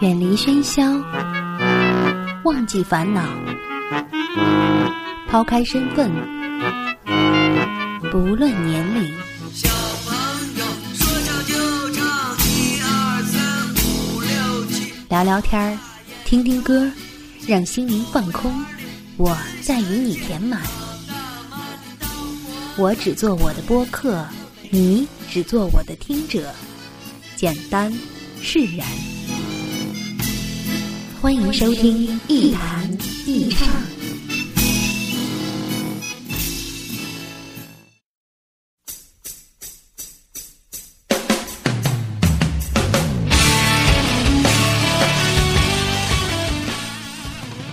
远离喧嚣，忘记烦恼，抛开身份，不论年龄。小朋友说唱就唱，一二三五六七。聊聊天儿，听听歌，让心灵放空。我在与你填满。我只做我的播客，你只做我的听者。简单，释然。欢迎收听一谈一唱。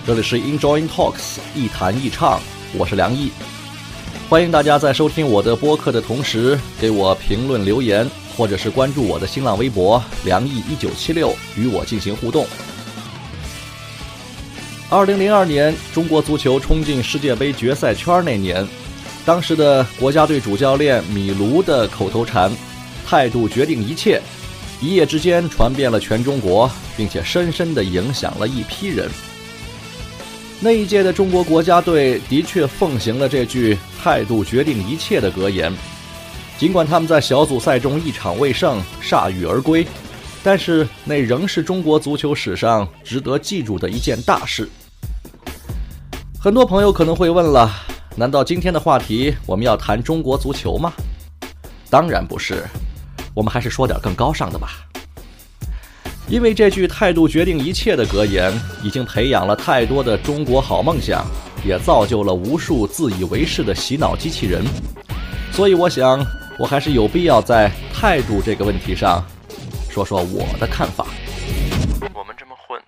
这里是 Enjoying Talks 一谈一唱，我是梁毅。欢迎大家在收听我的播客的同时，给我评论留言，或者是关注我的新浪微博梁毅一九七六，与我进行互动。二零零二年，中国足球冲进世界杯决赛圈那年，当时的国家队主教练米卢的口头禅“态度决定一切”，一夜之间传遍了全中国，并且深深地影响了一批人。那一届的中国国家队的确奉行了这句“态度决定一切”的格言，尽管他们在小组赛中一场未胜，铩羽而归，但是那仍是中国足球史上值得记住的一件大事。很多朋友可能会问了：难道今天的话题我们要谈中国足球吗？当然不是，我们还是说点更高尚的吧。因为这句“态度决定一切”的格言，已经培养了太多的中国好梦想，也造就了无数自以为是的洗脑机器人。所以，我想，我还是有必要在态度这个问题上，说说我的看法。我们这么混，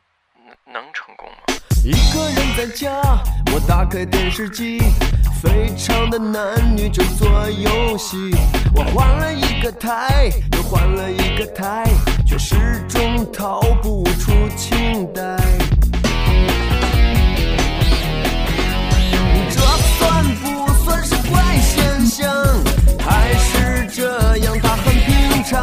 能能成功吗？一个人在家，我打开电视机，非常的男女就做游戏。我换了一个台，又换了一个台，却始终逃不出清代。这算不算是怪现象？还是这样它很平常？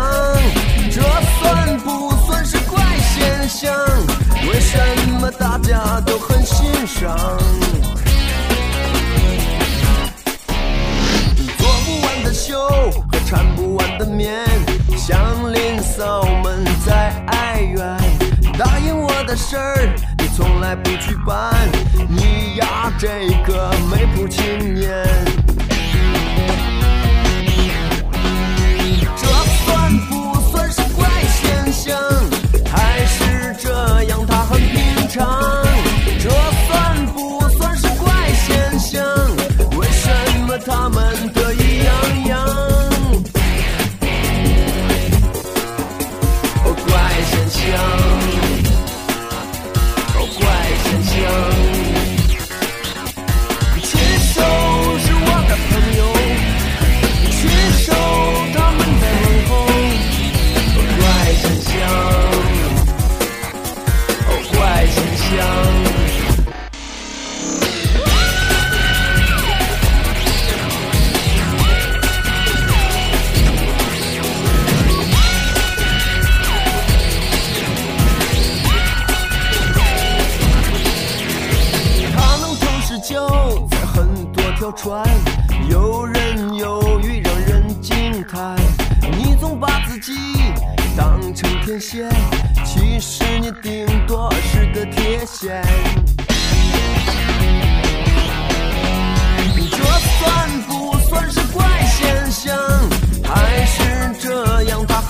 为什么大家都很欣赏？做不完的秀和缠不完的绵，像林嫂们在哀怨。答应我的事儿，你从来不去办，你呀这个没谱青年。唱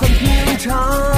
很平常？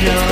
Yeah.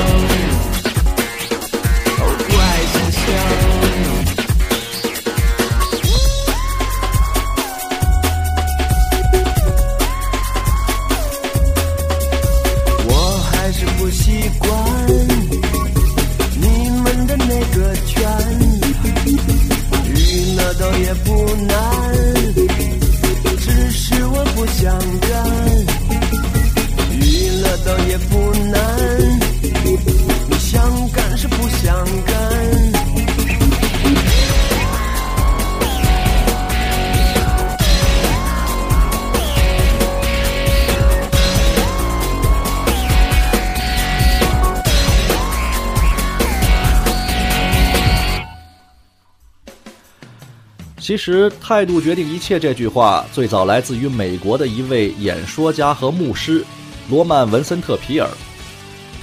实“态度决定一切”这句话最早来自于美国的一位演说家和牧师罗曼·文森特·皮尔。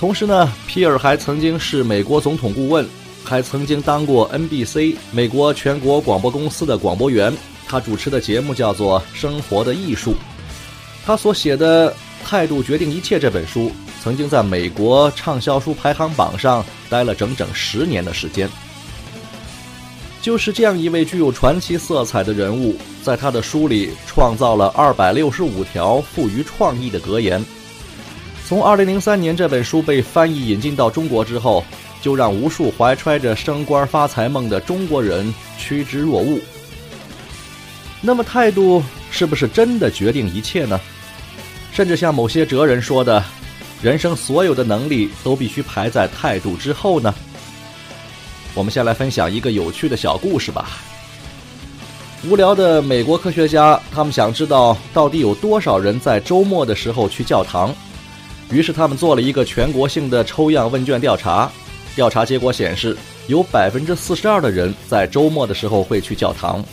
同时呢，皮尔还曾经是美国总统顾问，还曾经当过 NBC 美国全国广播公司的广播员。他主持的节目叫做《生活的艺术》。他所写的《态度决定一切》这本书，曾经在美国畅销书排行榜上待了整整十年的时间。就是这样一位具有传奇色彩的人物，在他的书里创造了二百六十五条富于创意的格言。从2003年这本书被翻译引进到中国之后，就让无数怀揣着升官发财梦的中国人趋之若鹜。那么，态度是不是真的决定一切呢？甚至像某些哲人说的，人生所有的能力都必须排在态度之后呢？我们先来分享一个有趣的小故事吧。无聊的美国科学家，他们想知道到底有多少人在周末的时候去教堂。于是他们做了一个全国性的抽样问卷调查，调查结果显示，有百分之四十二的人在周末的时候会去教堂。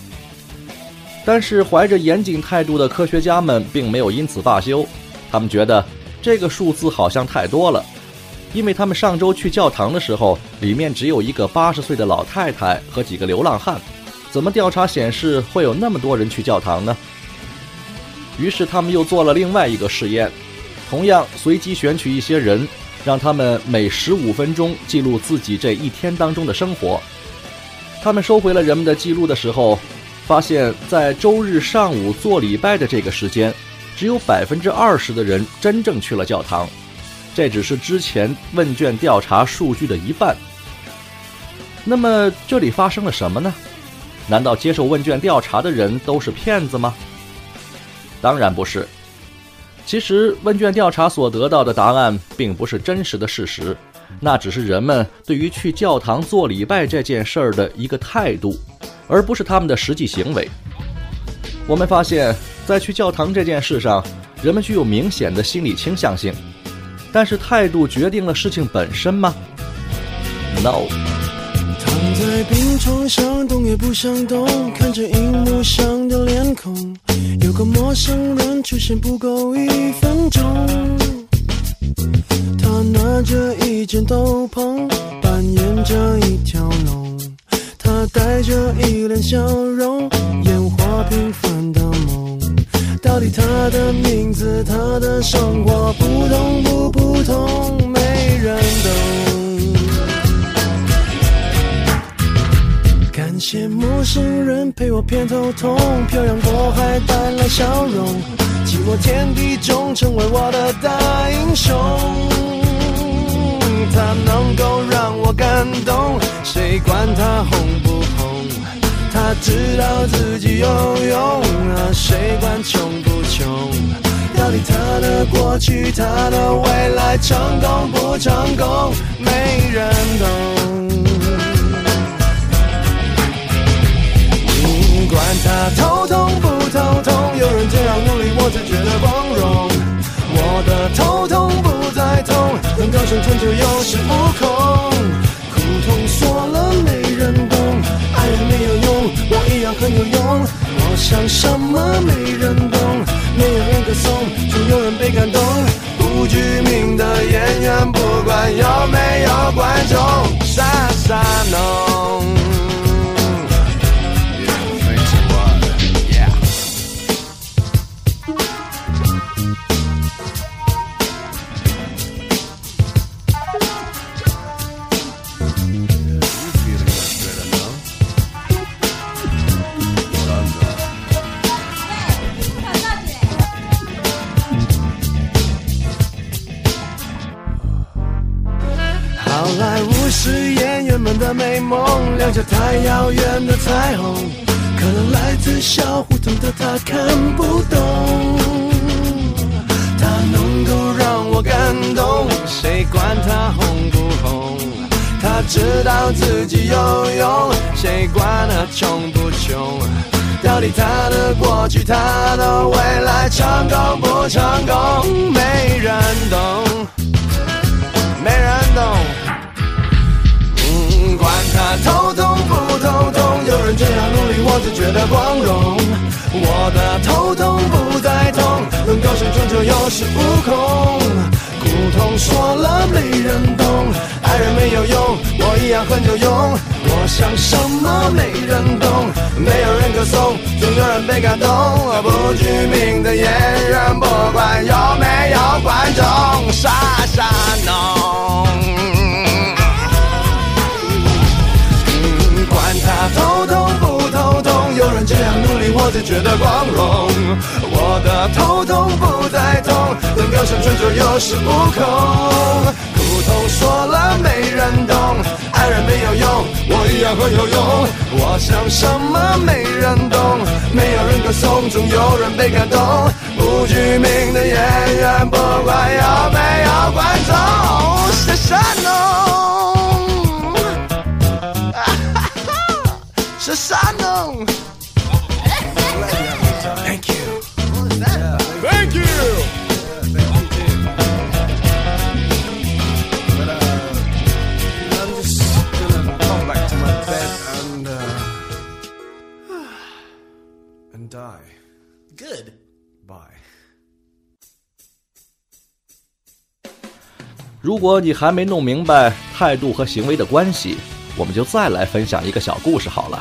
但是怀着严谨态度的科学家们并没有因此罢休，他们觉得这个数字好像太多了，因为他们上周去教堂的时候，里面只有一个八十岁的老太太和几个流浪汉，怎么调查显示会有那么多人去教堂呢？于是他们又做了另外一个试验。同样，随机选取一些人，让他们每十五分钟记录自己这一天当中的生活。他们收回了人们的记录的时候，发现，在周日上午做礼拜的这个时间，只有百分之二十的人真正去了教堂。这只是之前问卷调查数据的一半。那么，这里发生了什么呢？难道接受问卷调查的人都是骗子吗？当然不是。其实，问卷调查所得到的答案并不是真实的事实，那只是人们对于去教堂做礼拜这件事儿的一个态度，而不是他们的实际行为。我们发现，在去教堂这件事上，人们具有明显的心理倾向性，但是态度决定了事情本身吗？No。躺在病床上，动也不想动，看着荧幕上的脸孔。有个陌生人出现不够一分钟，他拿着一件斗篷，扮演着一条龙，他带着一脸笑容，演化平凡。到底他的名字，他的生活，普通不普通，没人懂。感谢陌生人陪我偏头痛，漂洋过海带来笑容，寂寞天地中成为我的大英雄。他能够让我感动，谁管他红不红？他知道自己有用啊，谁管穷不穷？到底他的过去，他的未来，成功不成功，没人懂。管他头痛不头痛，有人这样努力，我才觉得光荣。我的头痛不再痛，能够生存就有恃无恐。苦痛说了没人很有用。我想什么没人懂，没有人歌颂，总有人被感动。不具名的演员，不管有没有观众，傻傻弄。好莱坞是演员们的美梦，亮着太遥远的彩虹，可能来自小胡同的他看不懂。他能够让我感动，谁管他红不红？他知道自己有用，谁管他穷不穷？到底他的过去，他的未来，成功不成功？没人懂，没人懂。头痛不头痛，有人这样努力，我只觉得光荣我的头痛不再痛，高声春秋有恃无恐。苦痛说了没人懂，爱人没有用，我一样很有用。我想什么没人懂，没有人歌颂，总有人被感动。不具名的演员，不管有没有观众，傻傻弄。我才觉得光荣。我的头痛不再痛，能够生存就有恃无恐。苦痛说了没人懂，爱人没有用，我一样很有用。我想什么没人懂，没有人歌颂，总有人被感动。不具名的演员，不管有没有观众，是神农。是山农。Good. Bye. 如果你还没弄明白态度和行为的关系，我们就再来分享一个小故事好了。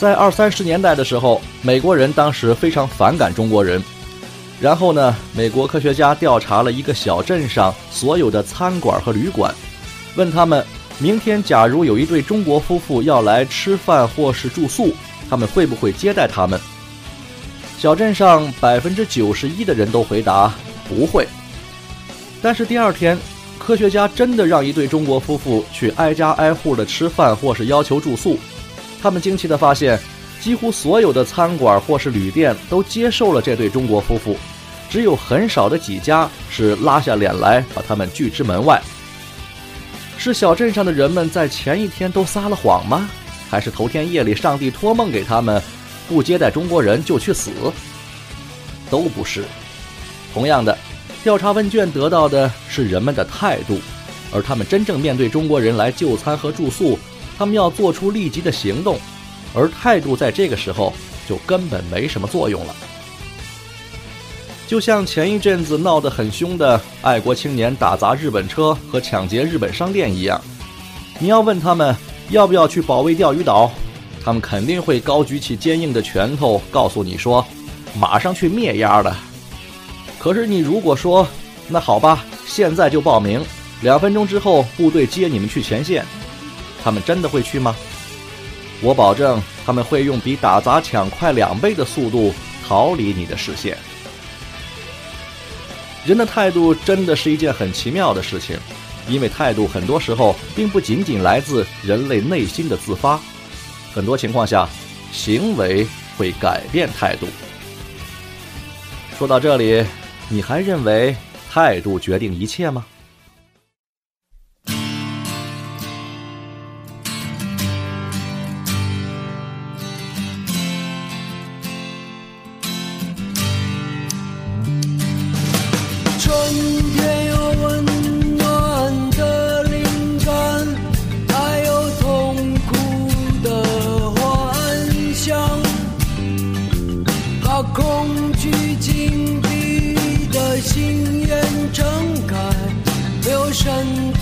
在二三十年代的时候，美国人当时非常反感中国人。然后呢，美国科学家调查了一个小镇上所有的餐馆和旅馆，问他们：明天假如有一对中国夫妇要来吃饭或是住宿，他们会不会接待他们？小镇上百分之九十一的人都回答不会。但是第二天，科学家真的让一对中国夫妇去挨家挨户的吃饭或是要求住宿。他们惊奇地发现，几乎所有的餐馆或是旅店都接受了这对中国夫妇，只有很少的几家是拉下脸来把他们拒之门外。是小镇上的人们在前一天都撒了谎吗？还是头天夜里上帝托梦给他们，不接待中国人就去死？都不是。同样的，调查问卷得到的是人们的态度，而他们真正面对中国人来就餐和住宿。他们要做出立即的行动，而态度在这个时候就根本没什么作用了。就像前一阵子闹得很凶的爱国青年打砸日本车和抢劫日本商店一样，你要问他们要不要去保卫钓鱼岛，他们肯定会高举起坚硬的拳头，告诉你说马上去灭鸭的。可是你如果说那好吧，现在就报名，两分钟之后部队接你们去前线。他们真的会去吗？我保证，他们会用比打砸抢快两倍的速度逃离你的视线。人的态度真的是一件很奇妙的事情，因为态度很多时候并不仅仅来自人类内心的自发，很多情况下，行为会改变态度。说到这里，你还认为态度决定一切吗？春。真的。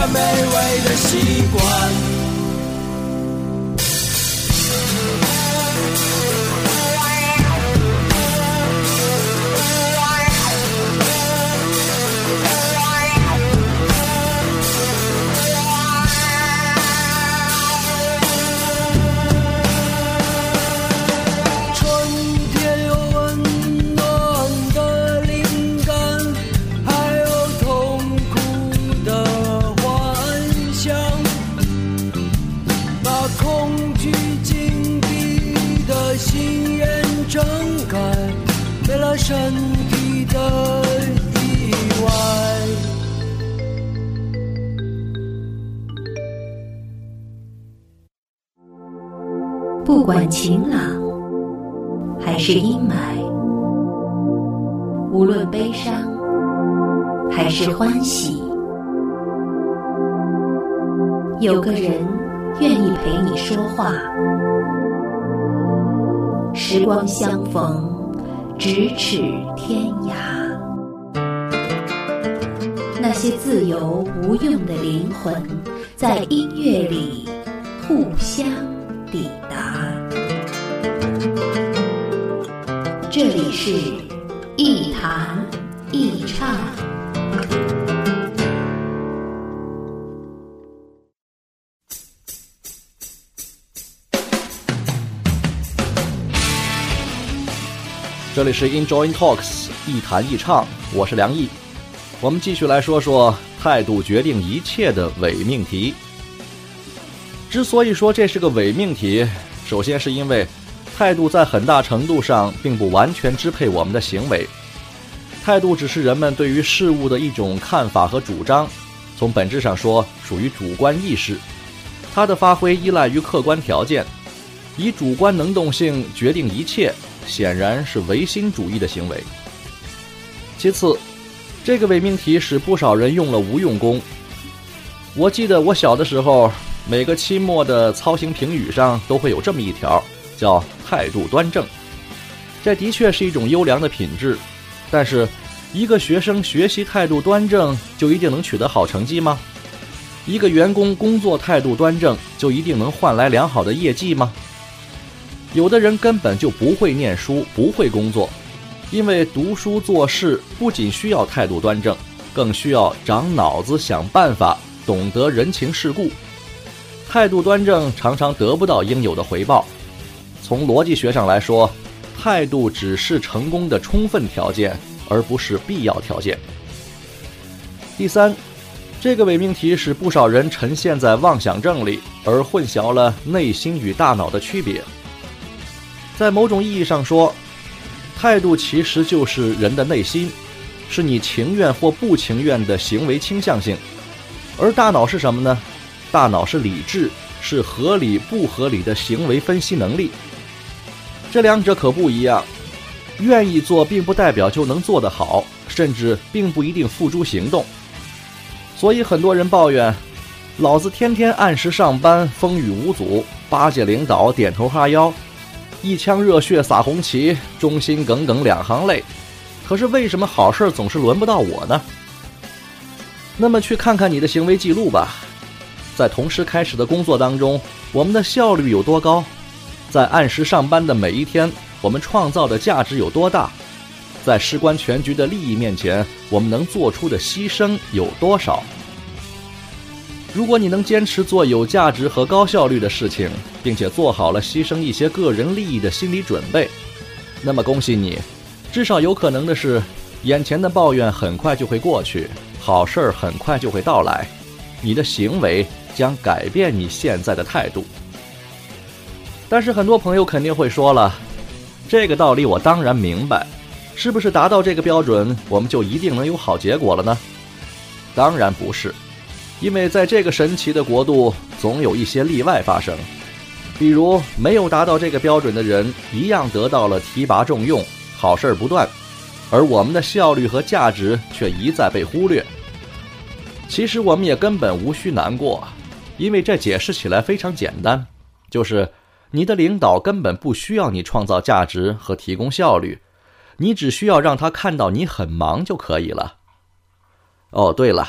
个美味的习惯。把恐惧紧闭的心眼睁开，没了身体的意外。不管晴朗还是阴霾，无论悲伤还是欢喜，有个人愿意陪你说话。时光相逢，咫尺天涯。那些自由无用的灵魂，在音乐里互相抵达。这里是一弹一唱。这里是 Enjoy Talks 一谈一唱，我是梁毅。我们继续来说说态度决定一切的伪命题。之所以说这是个伪命题，首先是因为态度在很大程度上并不完全支配我们的行为，态度只是人们对于事物的一种看法和主张，从本质上说属于主观意识，它的发挥依赖于客观条件，以主观能动性决定一切，显然是唯心主义的行为。其次，这个伪命题使不少人用了无用功。我记得我小的时候，每个期末的操行评语上都会有这么一条，叫“态度端正”。这的确是一种优良的品质，但是，一个学生学习态度端正，就一定能取得好成绩吗？一个员工工作态度端正，就一定能换来良好的业绩吗？有的人根本就不会念书，不会工作，因为读书做事不仅需要态度端正，更需要长脑子想办法，懂得人情世故。态度端正常常得不到应有的回报。从逻辑学上来说，态度只是成功的充分条件，而不是必要条件。第三，这个伪命题使不少人沉陷在妄想症里，而混淆了内心与大脑的区别。在某种意义上说，态度其实就是人的内心，是你情愿或不情愿的行为倾向性。而大脑是什么呢？大脑是理智，是合理不合理的行为分析能力。这两者可不一样，愿意做并不代表就能做得好，甚至并不一定付诸行动。所以很多人抱怨，老子天天按时上班，风雨无阻，巴结领导，点头哈腰，一腔热血洒红旗，忠心耿耿两行泪。可是为什么好事总是轮不到我呢？那么去看看你的行为记录吧，在同时开始的工作当中，我们的效率有多高？在按时上班的每一天，我们创造的价值有多大？在事关全局的利益面前，我们能做出的牺牲有多少？如果你能坚持做有价值和高效率的事情，并且做好了牺牲一些个人利益的心理准备，那么恭喜你，至少有可能的是，眼前的抱怨很快就会过去。好事儿很快就会到来，你的行为将改变你现在的态度。但是很多朋友肯定会说了，这个道理我当然明白，是不是达到这个标准，我们就一定能有好结果了呢？当然不是，因为在这个神奇的国度，总有一些例外发生，比如没有达到这个标准的人，一样得到了提拔重用，好事儿不断。而我们的效率和价值却一再被忽略。其实我们也根本无需难过，因为这解释起来非常简单，就是你的领导根本不需要你创造价值和提供效率，你只需要让他看到你很忙就可以了。哦，对了，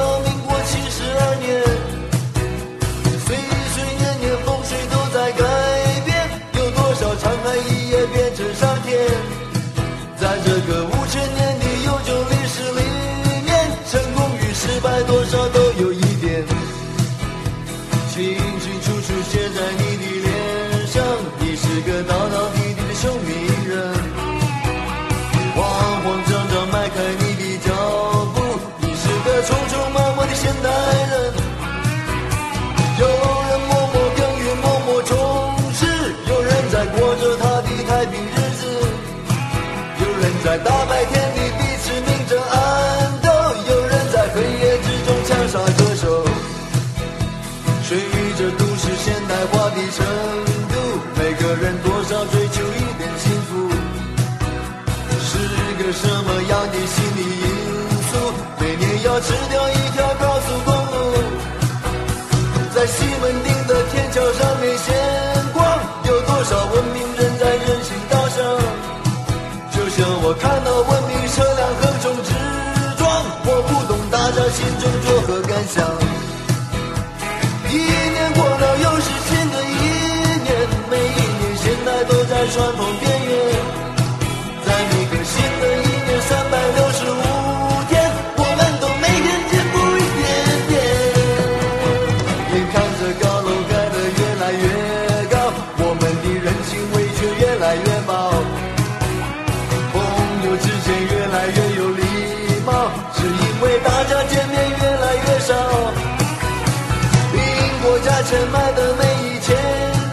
买的每一千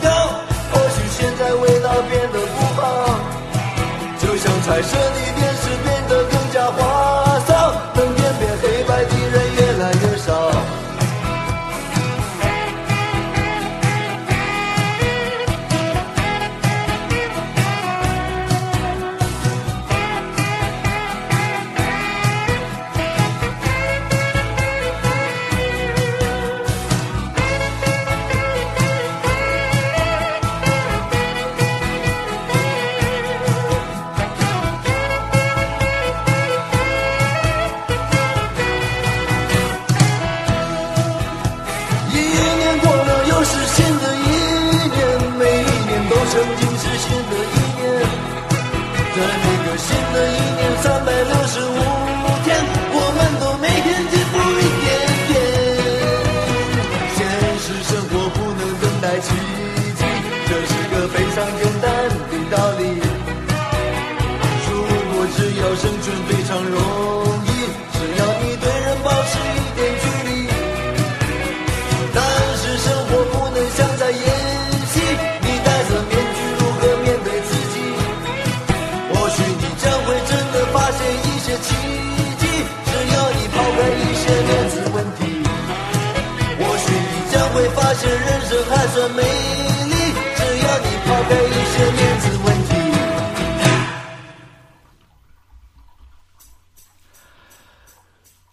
条，或许现在味道变得不好，就像彩色的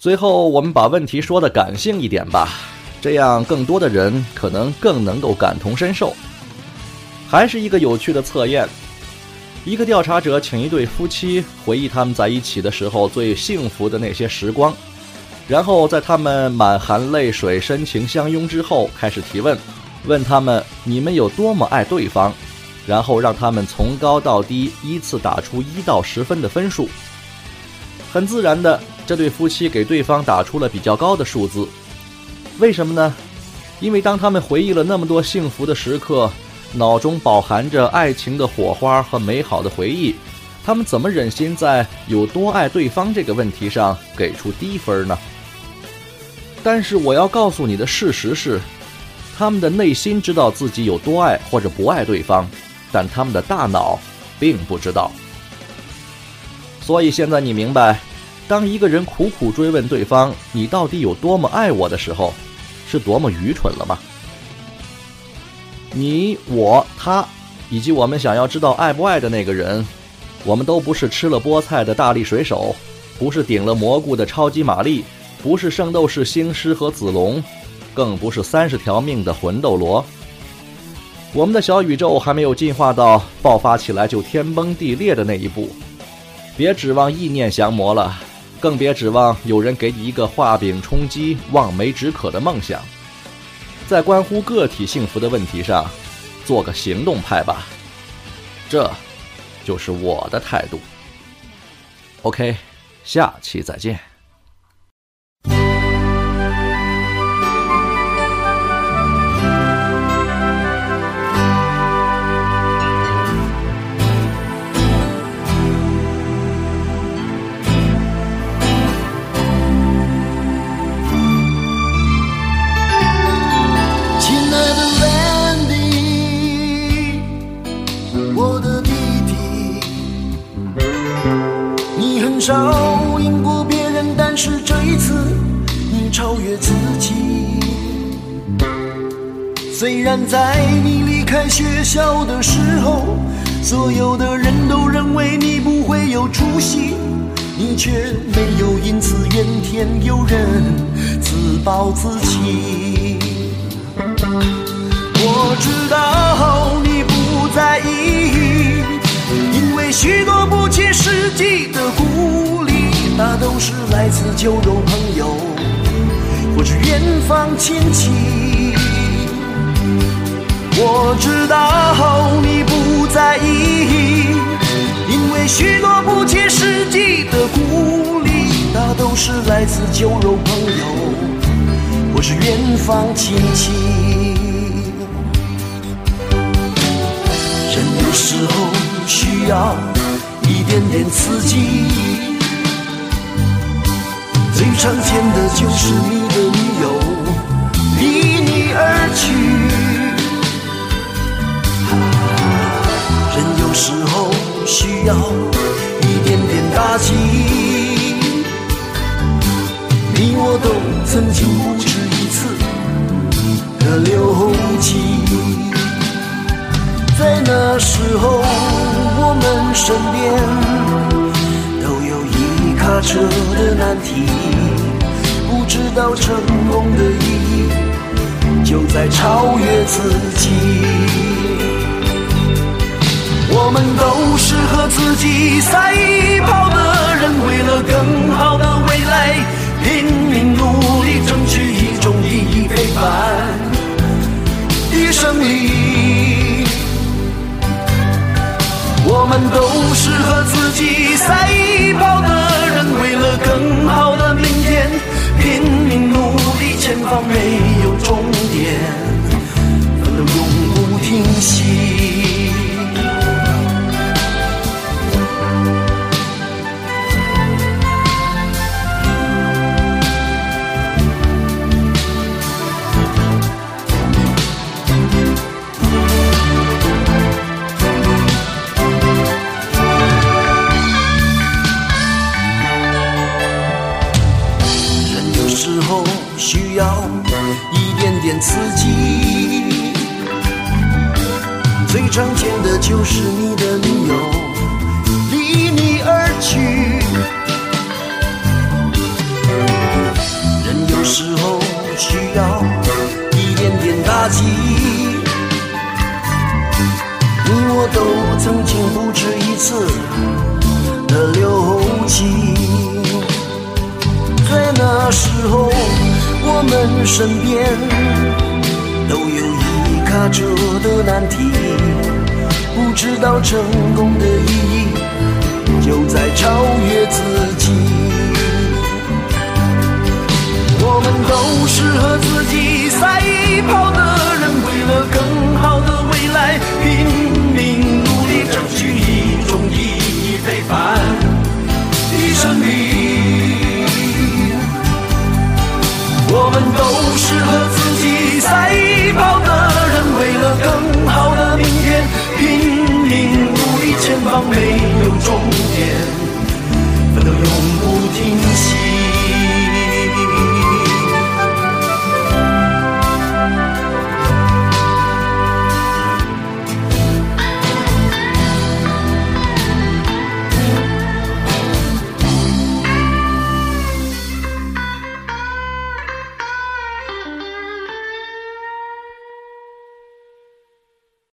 最后，我们把问题说的感性一点吧，这样更多的人可能更能够感同身受。还是一个有趣的测验。一个调查者请一对夫妻回忆他们在一起的时候最幸福的那些时光，然后在他们满含泪水、深情相拥之后，开始提问，问他们你们有多么爱对方，然后让他们从高到低依次打出一到十分的分数。很自然的，这对夫妻给对方打出了比较高的数字。为什么呢？因为当他们回忆了那么多幸福的时刻。脑中饱含着爱情的火花和美好的回忆，他们怎么忍心在有多爱对方这个问题上给出低分呢？但是我要告诉你的事实是，他们的内心知道自己有多爱或者不爱对方，但他们的大脑并不知道。所以现在你明白，当一个人苦苦追问对方“你到底有多么爱我”的时候，是多么愚蠢了吗？你、我、他，以及我们想要知道爱不爱的那个人，我们都不是吃了菠菜的大力水手，不是顶了蘑菇的超级玛丽，不是圣斗士星矢和子龙，更不是三十条命的魂斗罗。我们的小宇宙还没有进化到爆发起来就天崩地裂的那一步，别指望意念降魔了，更别指望有人给你一个画饼充饥、望梅止渴的梦想。在关乎个体幸福的问题上，做个行动派吧，这，就是我的态度。OK，下期再见。少赢过别人，但是这一次你超越自己。虽然在你离开学校的时候，所有的人都认为你不会有出息，你却没有因此怨天尤人，自暴自弃。我知道你不在意。许多不切实际的鼓励，大都是来自酒肉朋友或是远方亲戚。我知道你不在意，因为许多不切实际的鼓励，大都是来自酒肉朋友或是远方亲戚。要一点点刺激，最常见的就是你的女友离你而去。人有时候需要一点点打击，你我都曾经不止一次的流涕。在那时候，我们身边都有一卡车的难题，不知道成功的意义就在超越自己。我们都是和自己赛跑的人，为了更好的未来拼命努力，争取一种意义非凡的胜利。们都是和自己赛跑的人，为了更好的明天拼命挫折的难题，不知道成功的意义，就在超越自己。我们都是和自己赛跑的人，为了更好的未来，拼命努力争取一种意义非凡的生利。我们都是和自己赛跑。更好的明天拼命努力前方没有终点奋斗永不停息。